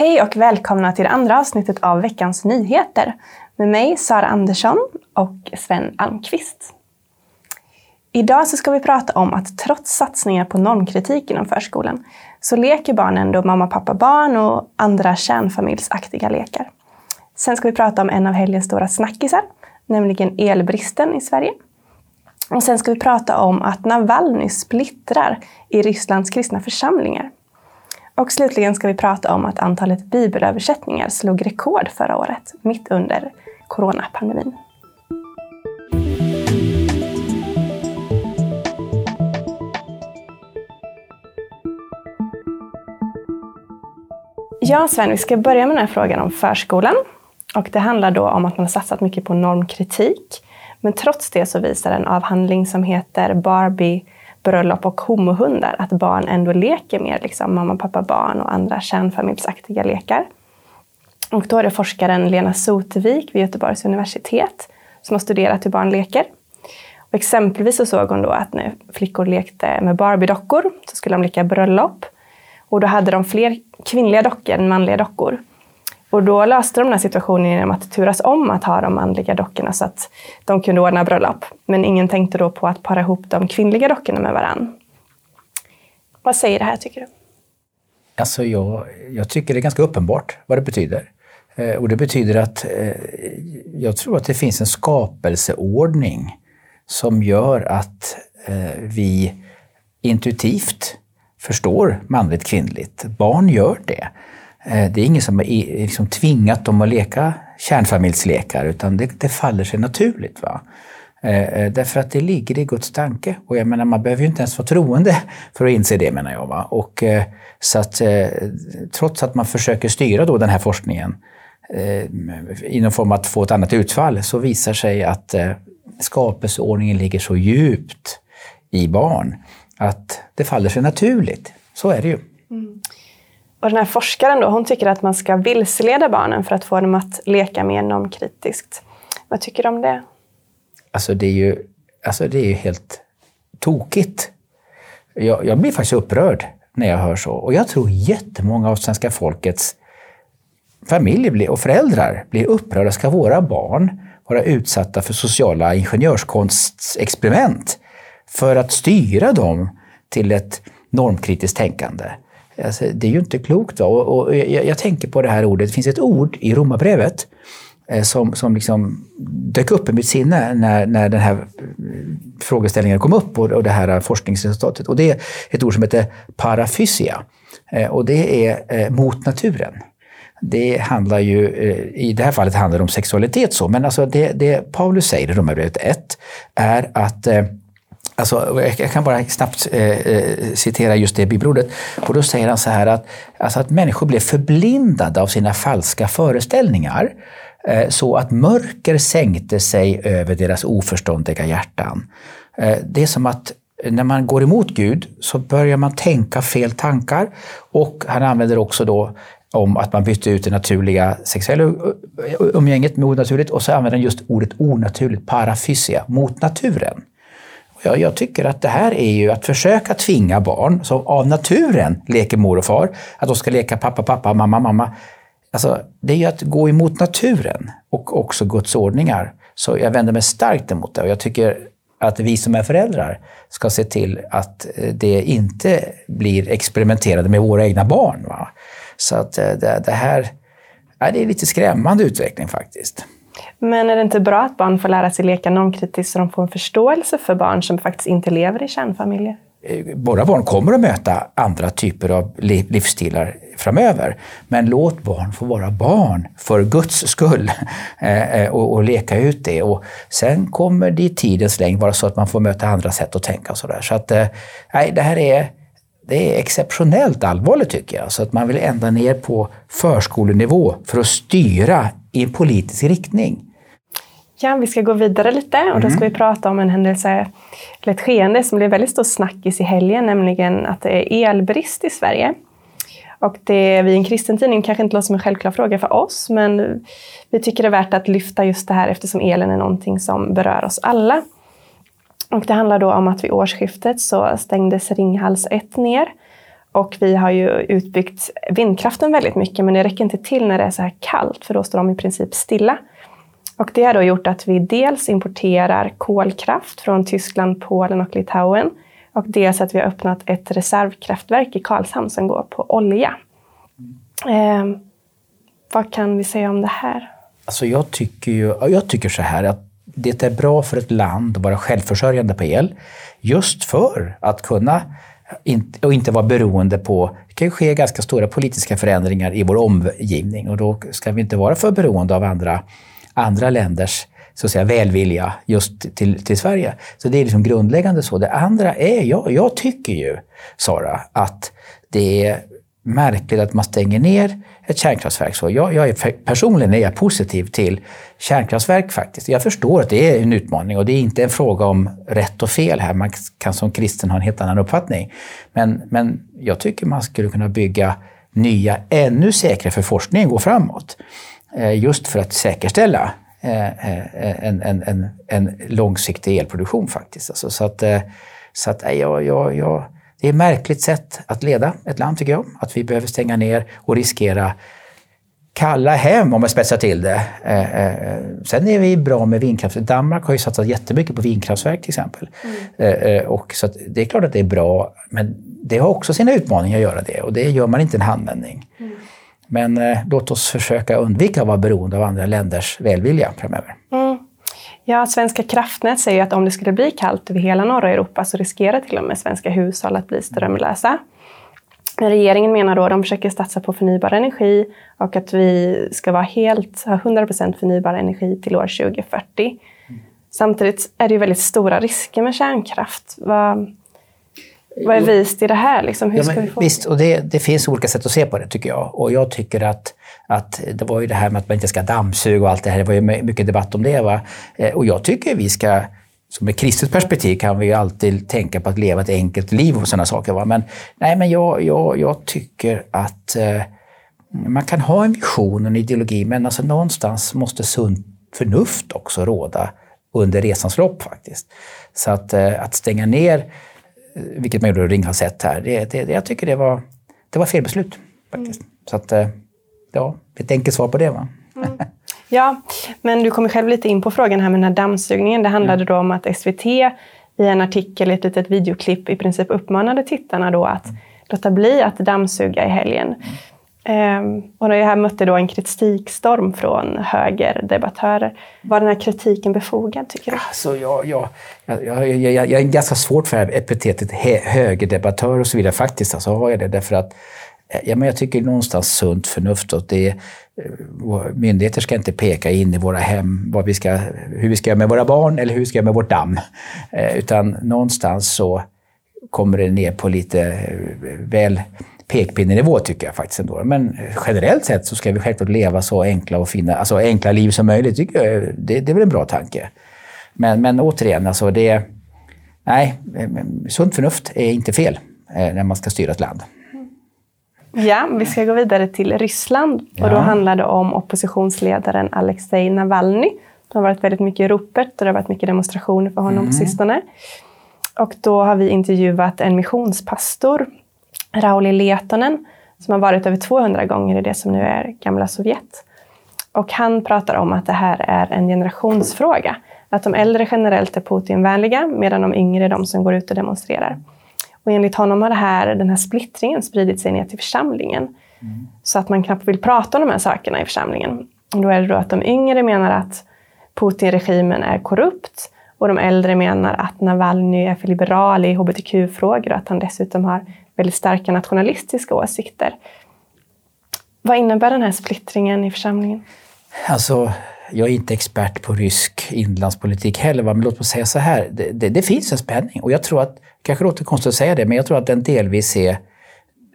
Hej och välkomna till det andra avsnittet av veckans nyheter med mig Sara Andersson och Sven Almqvist. Idag så ska vi prata om att trots satsningar på normkritik inom förskolan så leker barnen då mamma, pappa, barn och andra kärnfamiljsaktiga lekar. Sen ska vi prata om en av helgens stora snackisar, nämligen elbristen i Sverige. Och sen ska vi prata om att Navalny splittrar i Rysslands kristna församlingar. Och slutligen ska vi prata om att antalet bibelöversättningar slog rekord förra året, mitt under coronapandemin. Ja, Sven, vi ska börja med den här frågan om förskolan. Och det handlar då om att man har satsat mycket på normkritik. Men trots det så visar en avhandling som heter Barbie, bröllop och homohundar att barn ändå leker mer liksom mamma, pappa, barn och andra kärnfamiljsaktiga lekar. Och då är det forskaren Lena Sotevik vid Göteborgs universitet som har studerat hur barn leker. Och exempelvis så såg hon då att när flickor lekte med Barbie-dockor så skulle de leka bröllop. Och då hade de fler kvinnliga dockor än manliga dockor. Och då löste de den här situationen genom att turas om att ha de manliga dockorna så att de kunde ordna bröllop. Men ingen tänkte då på att para ihop de kvinnliga dockorna med varann. Vad säger det här tycker du? Alltså jag, jag tycker det är ganska uppenbart vad det betyder. Eh, och det betyder att eh, jag tror att det finns en skapelseordning som gör att eh, vi intuitivt förstår manligt kvinnligt. Barn gör det. Eh, det är ingen som har liksom tvingat dem att leka kärnfamiljslekar, utan det, det faller sig naturligt. Va? Eh, eh, därför att det ligger i Guds tanke. Och jag menar, man behöver ju inte ens vara troende för att inse det, menar jag. Va? Och, eh, så att, trots att man försöker styra då den här forskningen i någon form att få ett annat utfall, så visar sig att skapelseordningen ligger så djupt i barn att det faller sig naturligt. Så är det ju. Mm. Och den här forskaren då, hon tycker att man ska vilseleda barnen för att få dem att leka mer normkritiskt. Vad tycker du om det? Alltså det är ju, alltså det är ju helt tokigt. Jag, jag blir faktiskt upprörd när jag hör så. Och jag tror jättemånga av svenska folkets familjer och föräldrar blir upprörda. Ska våra barn vara utsatta för sociala ingenjörskonstexperiment för att styra dem till ett normkritiskt tänkande? Alltså, det är ju inte klokt. Och, och jag, jag, tänker på det här ordet, det finns ett ord i Romarbrevet eh, som, som liksom dök upp i mitt sinne när, när den här eh, frågeställningen kom upp och, och det här forskningsresultatet. Och det är ett ord som heter parafysia. Eh, och det är eh, mot naturen. Det handlar ju, eh, i det här fallet handlar det om sexualitet så, men alltså det, det Paulus säger i Romarbrevet 1 är att eh, Alltså, jag kan bara snabbt eh, eh, citera just det bibelordet. Och då säger han så här att, alltså att människor blev förblindade av sina falska föreställningar eh, så att mörker sänkte sig över deras oförståndiga hjärtan. Eh, det är som att när man går emot Gud så börjar man tänka fel tankar och han använder också då om att man bytte ut det naturliga sexuella umgänget med onaturligt och så använder han just ordet onaturligt, parafysia, mot naturen. Jag, jag tycker att det här är ju att försöka tvinga barn som av naturen leker mor och far, att de ska leka pappa, pappa, mamma, mamma. Alltså, det är ju att gå emot naturen och också Guds ordningar. Så jag vänder mig starkt emot det och jag tycker att vi som är föräldrar ska se till att eh, det inte blir experimenterade med våra egna barn. Va? Så att eh, det, det här det är lite skrämmande utveckling faktiskt. Men är det inte bra att barn får lära sig leka normkritiskt så de får en förståelse för barn som faktiskt inte lever i kärnfamiljer? Eh, Våra barn kommer att möta andra typer av livsstilar framöver. Men låt barn få vara barn för Guds skull eh, eh, och, och leka ut det. Och sen kommer det i tidens längd vara så att man får möta andra sätt att tänka. Och så där. så att, nej, det här är, det är exceptionellt allvarligt tycker jag. Så att man vill ända ner på förskolenivå för att styra i en politisk riktning. Ja, vi ska gå vidare lite och då ska mm. vi prata om en händelse, eller ett skeende som blev väldigt stor snackis i helgen, nämligen att det är elbrist i Sverige. Och det, vi i en kristen tidning kanske inte låter som en självklar fråga för oss, men vi tycker det är värt att lyfta just det här eftersom elen är någonting som berör oss alla. Och det handlar då om att vid årsskiftet så stängdes Ringhals 1 ner Och vi har ju utbyggt vindkraften väldigt mycket, men det räcker inte till när det är så här kallt, för då står de i princip stilla. Och det har då gjort att vi dels importerar kolkraft från Tyskland, Polen och Litauen och dels att vi har öppnat ett reservkraftverk i Karlshamn som går på olja. Eh, vad kan vi säga om det här? Alltså jag, tycker ju, jag tycker så här att det är bra för ett land att vara självförsörjande på el. Just för att kunna och inte vara beroende på, det kan ju ske ganska stora politiska förändringar i vår omgivning och då ska vi inte vara för beroende av andra, andra länders så att säga, välvilja just till, till Sverige. Så det är liksom grundläggande så. Det andra är, jag, jag tycker ju, Sara, att det är märkligt att man stänger ner ett kärnkraftverk. Så jag, jag är, personligen är jag positiv till kärnkraftverk faktiskt. Jag förstår att det är en utmaning och det är inte en fråga om rätt och fel här. Man kan som kristen ha en helt annan uppfattning. Men, men jag tycker man skulle kunna bygga nya, ännu säkrare för forskningen går framåt. Eh, just för att säkerställa eh, eh, en, en, en, en långsiktig elproduktion faktiskt. Alltså, så att, så att jag, jag, jag det är ett märkligt sätt att leda ett land tycker jag. Att vi behöver stänga ner och riskera kalla hem om man spetsar till det. Eh, eh, sen är vi bra med vindkraft. Danmark har ju satsat jättemycket på vindkraftverk till exempel. Mm. och så det är klart att det är bra, men det har också sina utmaningar att göra det och det gör man inte en handvändning. Mm. Men eh, låt oss försöka undvika att vara beroende av andra länders välvilja framöver. Mm. Ja, Svenska kraftnät säger att om det skulle bli kallt över hela norra Europa så riskerar till och med svenska hushåll att bli strömlösa. Men regeringen menar då att de försöker satsa på förnybar energi och att vi ska vara helt, ha 100% förnybar energi till år 2040. Samtidigt är det ju väldigt stora risker med kärnkraft. Vad, vad är vist i det här? Liksom? Hur ja, ska vi få visst, och det, det, finns olika sätt att se på det tycker jag. Och jag tycker att, att det var ju det här med att man inte ska dammsuga och allt det här. Det var ju mycket debatt om det. Va? Eh, och jag tycker vi ska som ett kristet perspektiv kan vi ju alltid tänka på att leva ett enkelt liv och sådana saker. Va? Men, nej, men jag, jag, jag tycker att eh, man kan ha en vision och en ideologi men alltså någonstans måste sunt förnuft också råda under resans lopp faktiskt. Så att, eh, att stänga ner vilket man gjorde i Ringhals 1 här. Det, det, jag tycker det var, det var fel beslut. Faktiskt. Mm. Så att, eh, ja, ett enkelt svar på det. Va? Mm. Ja, men du kommer själv lite in på frågan här med den här dammsugningen. Det handlade mm. då om att SVT i en artikel, i ett litet videoklipp, i princip uppmanade tittarna då att mm. låta bli att dammsuga i helgen. Ehm, och det här mötte då en kritikstorm från högerdebattörer. Var den här kritiken befogad, tycker du? Alltså, jag, jag, jag, jag, jag, jag är ganska svårt för epitetet högerdebattör och så vidare. Faktiskt alltså, har jag det. Därför att eh, ja, men jag tycker någonstans sunt förnuft. Och det, eh, myndigheter ska inte peka in i våra hem vad vi ska, hur vi ska göra med våra barn eller hur vi ska göra med vårt damm. Eh, utan någonstans så kommer det ner på lite väl pekpinnenivå tycker jag faktiskt ändå. Men generellt sett så ska vi självklart leva så enkla och fina, alltså enkla liv som möjligt. Tycker jag, det, det är väl en bra tanke. Men, men återigen, alltså det... Nej, sunt förnuft är inte fel eh, när man ska styra ett land. Ja, vi ska gå vidare till Ryssland. Ja. Och då handlar det om oppositionsledaren Alexej Navalny. Det har varit väldigt mycket i ropet och det har varit mycket demonstrationer för honom mm. på sistone. Och då har vi intervjuat en missionspastor Rauli Letonen som har varit över 200 gånger i det som nu är gamla Sovjet. Och han pratar om att det här är en generationsfråga. Att de äldre generellt är Putinvänliga medan de yngre är de som går ut och demonstrerar. Och enligt honom har det här, den här splittringen spridit sig ner till församlingen. Mm. Så att man knappt vill prata om de här sakerna i församlingen. Och då är det då att de yngre menar att Putin-regimen är korrupt och de äldre menar att Navalny är för liberal i hbtq-frågor och att han dessutom har väldigt starka nationalistiska åsikter. Vad innebär den här splittringen i församlingen? Alltså, jag är inte expert på rysk inlandspolitik heller, men låt mig säga så här. Det, det, det, finns en spänning och jag tror att, kanske låter konstigt att säga det, men jag tror att den delvis är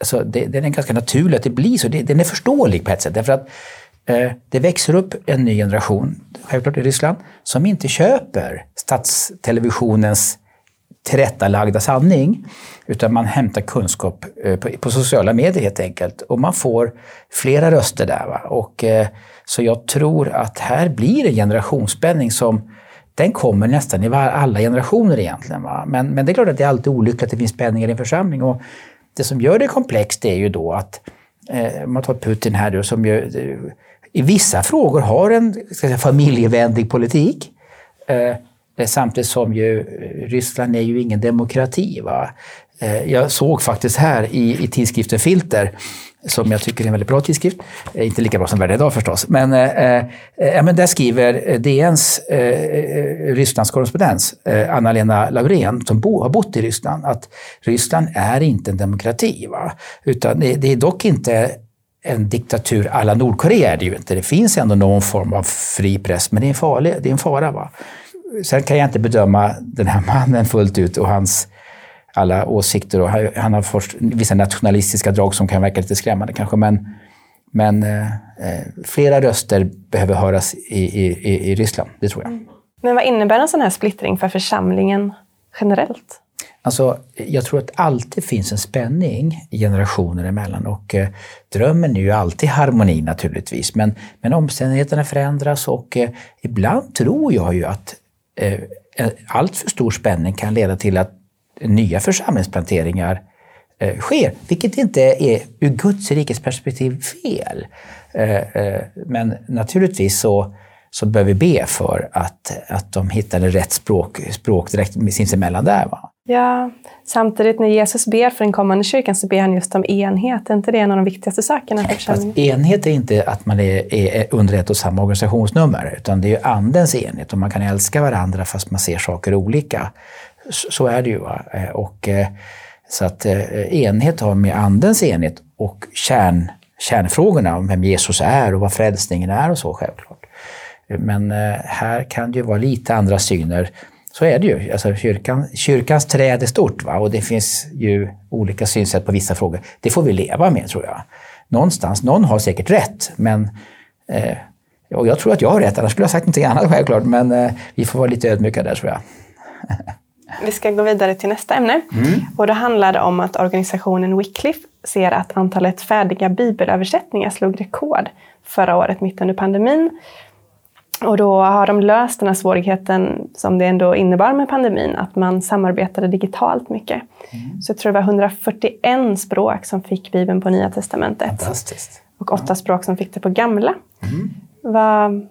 Alltså det, den är ganska naturlig att det blir så. Det, den är förståelig på ett sätt. Därför att eh, det växer upp en ny generation, självklart i Ryssland, som inte köper statstelevisionens tillrättalagda sanning. Utan man hämtar kunskap eh, på, sociala medier helt enkelt. Och man får flera röster där. Va? Och, eh, så jag tror att här blir en generationsspänning som den kommer nästan i alla generationer egentligen. Va? Men, men det är klart att det är alltid olyckligt att det finns spänningar i en församling. Och det som gör det komplext är ju då att, eh, man tar Putin här då, som ju, eh, i vissa frågor har en ska säga, familjevänlig politik. Eh, Eh, samtidigt som ju eh, Ryssland är ju ingen demokrati. Va? Eh, jag såg faktiskt här i, i tidskriften Filter som jag tycker är en väldigt bra tidskrift. Inte lika bra som Världen idag förstås. Men, eh, eh, men där skriver DNs eh, Rysslandskorrespondens, eh, Anna-Lena Laurén, som bo, har bott i Ryssland, att Ryssland är inte en demokrati. Va? Utan det, det är dock inte en diktatur alla Nordkorea är det ju inte. Det finns ändå någon form av fri press, men det är en, farlig, det är en fara. Va? Sen kan jag inte bedöma den här mannen fullt ut och hans alla åsikter. Och han har fått vissa nationalistiska drag som kan verka lite skrämmande kanske. Men, men eh, eh, flera röster behöver höras i, i, i Ryssland, det tror jag. Mm. Men vad innebär en sån här splittring för församlingen generellt? Alltså, jag tror att alltid finns en spänning generationer emellan och eh, drömmen är ju alltid harmoni naturligtvis. Men, men omständigheterna förändras och eh, ibland tror jag ju att Eh, eh, allt för stor spänning kan leda till att nya församlingsplanteringar eh, sker, vilket inte är ur Guds rikes perspektiv fel. Men naturligtvis så, så bör vi be för att, att de hittar rätt språk, språk direkt sinsemellan där. Va? Ja, samtidigt när Jesus ber för den kommande kyrkan så ber han just om enhet. Är inte det en av de viktigaste sakerna för församlingen? Enhet är inte att man är, är under ett och samma organisationsnummer, utan det är ju andens enhet och man kan älska varandra fast man ser saker olika. Så är det ju. Va? Eh, och, eh, så att eh, enhet har med andens enhet och kärn, kärnfrågorna om vem Jesus är och vad frälsningen är och så självklart. Men här kan det ju vara lite andra syner. Så är det ju. Alltså kyrkan, kyrkans träd är stort va? och det finns ju olika synsätt på vissa frågor. Det får vi leva med tror jag. Någonstans, någon har säkert rätt, men eh, och jag tror att jag har rätt, annars skulle jag sagt någonting annat självklart. Men eh, vi får vara lite ödmjuka där tror jag. Vi ska gå vidare till nästa ämne. Mm. Och då handlar det om att organisationen Wycliffe ser att antalet färdiga bibelöversättningar slog rekord förra året mitt under pandemin. Och då har de löst den här svårigheten som det ändå innebar med pandemin, att man samarbetade digitalt mycket. Mm. Så jag tror det var 141 språk som fick Bibeln på Nya Testamentet. Och åtta ja. språk som fick det på Gamla. Mm. Vad,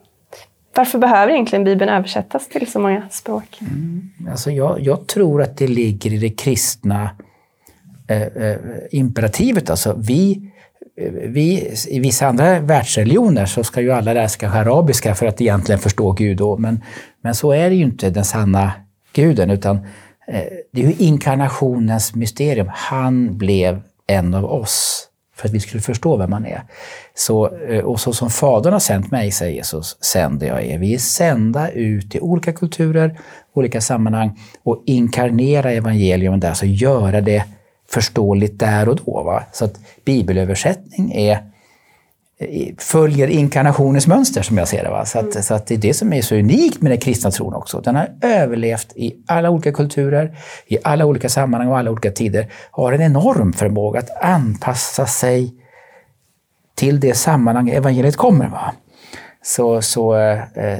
varför behöver egentligen Bibeln översättas till så många språk? Mm. Alltså jag, jag, tror att det ligger i det kristna eh, eh, imperativet. Alltså vi, vi, I vissa andra världsreligioner så ska ju alla lära sig arabiska för att egentligen förstå Gud. Men, men så är det ju inte den sanna guden, utan eh, det är ju inkarnationens mysterium. Han blev en av oss för att vi skulle förstå vem han är. Så, eh, och så som Fadern har sänt mig, säger Jesus, sänder jag er. Vi är sända ut i olika kulturer, olika sammanhang och inkarnera evangelium där, alltså göra det förståeligt där och då. Va? Så att bibelöversättning är följer inkarnationens mönster som jag ser det. Va? Så, att, mm. så att det är det som är så unikt med den kristna tron också. Den har överlevt i alla olika kulturer, i alla olika sammanhang och alla olika tider. Har en enorm förmåga att anpassa sig till det sammanhang evangeliet kommer. Va? Så, så eh,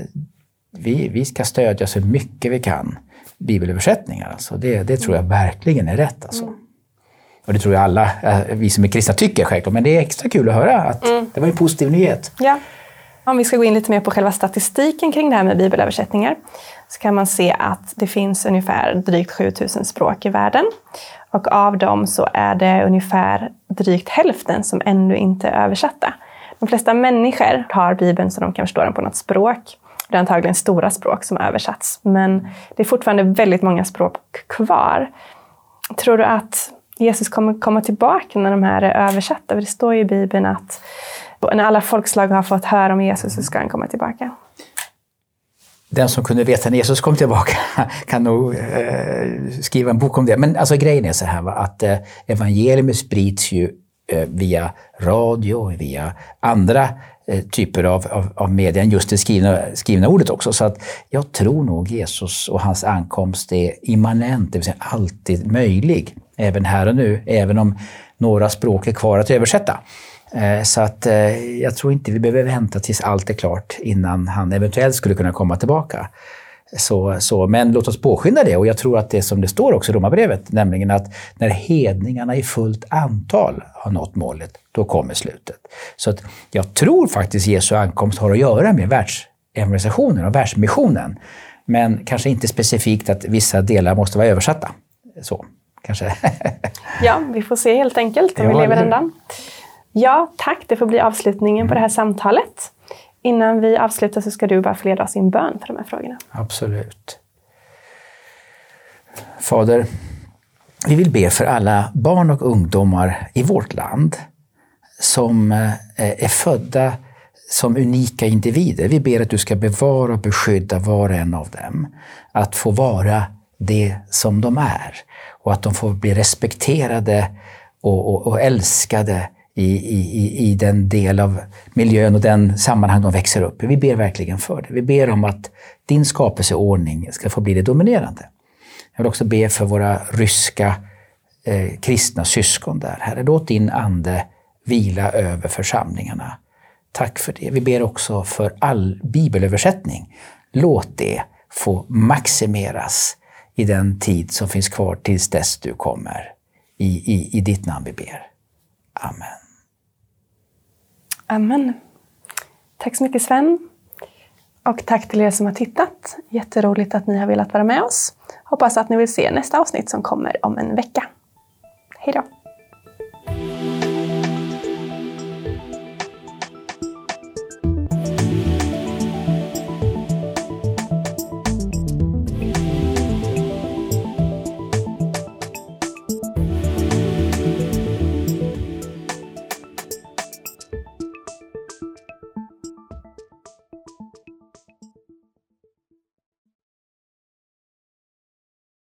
vi, vi ska stödja så mycket vi kan bibelöversättningar. Alltså det, det tror jag verkligen är rätt. Alltså. Mm. Och det tror jag alla eh, vi som är kristna tycker självklart, men det är extra kul att höra att mm. det var en positiv nyhet. Ja. Om vi ska gå in lite mer på själva statistiken kring det här med bibelöversättningar så kan man se att det finns ungefär drygt 7000 språk i världen. Och av dem så är det ungefär drygt hälften som ännu inte är översatta. De flesta människor har Bibeln så de kan förstå den på något språk. Det är antagligen stora språk som har översatts, men det är fortfarande väldigt många språk kvar. Tror du att Jesus kommer komma tillbaka när de här är översatta. För det står ju i Bibeln att när alla folkslag har fått höra om Jesus så ska han komma tillbaka. Den som kunde veta när Jesus kom tillbaka kan nog eh, skriva en bok om det. Men alltså grejen är så här va, att eh, evangeliet sprids ju eh, via radio, via andra eh, typer av, av, av media än just det skrivna, skrivna ordet också. Så att jag tror nog Jesus och hans ankomst är immanent, det vill säga alltid möjlig även här och nu, även om några språk är kvar att översätta. Eh, så att eh, jag tror inte vi behöver vänta tills allt är klart innan han eventuellt skulle kunna komma tillbaka. Så, så, men låt oss påskynda det och jag tror att det som det står också i Romarbrevet, nämligen att när hedningarna i fullt antal har nått målet, då kommer slutet. Så att jag tror faktiskt Jesu ankomst har att göra med världsorganisationen och världsmissionen. Men kanske inte specifikt att vissa delar måste vara översatta. Så, kanske. ja, vi får se helt enkelt om ja, vi lever den dagen. Ja, tack. Det får bli avslutningen mm. på det här samtalet. Innan vi avslutar så ska du bara få leda oss i en bön för de här frågorna. Absolut. Fader, vi vill be för alla barn och ungdomar i vårt land som eh, är födda som unika individer. Vi ber att du ska bevara och beskydda var och en av dem. Att få vara det som de är och att de får bli respekterade och, och, och älskade i, i, i den del av miljön och den sammanhang de växer upp i. Vi ber verkligen för det. Vi ber om att din skapelseordning ska få bli det dominerande. Jag vill också be för våra ryska eh, kristna syskon där. Herre, låt din ande vila över församlingarna. Tack för det. Vi ber också för all bibelöversättning. Låt det få maximeras i den tid som finns kvar tills dess du kommer. I, i, i ditt namn vi ber. Amen. Amen. Tack så mycket Sven. Och tack till er som har tittat. Jätteroligt att ni har velat vara med oss. Hoppas att ni vill se nästa avsnitt som kommer om en vecka. Hej då!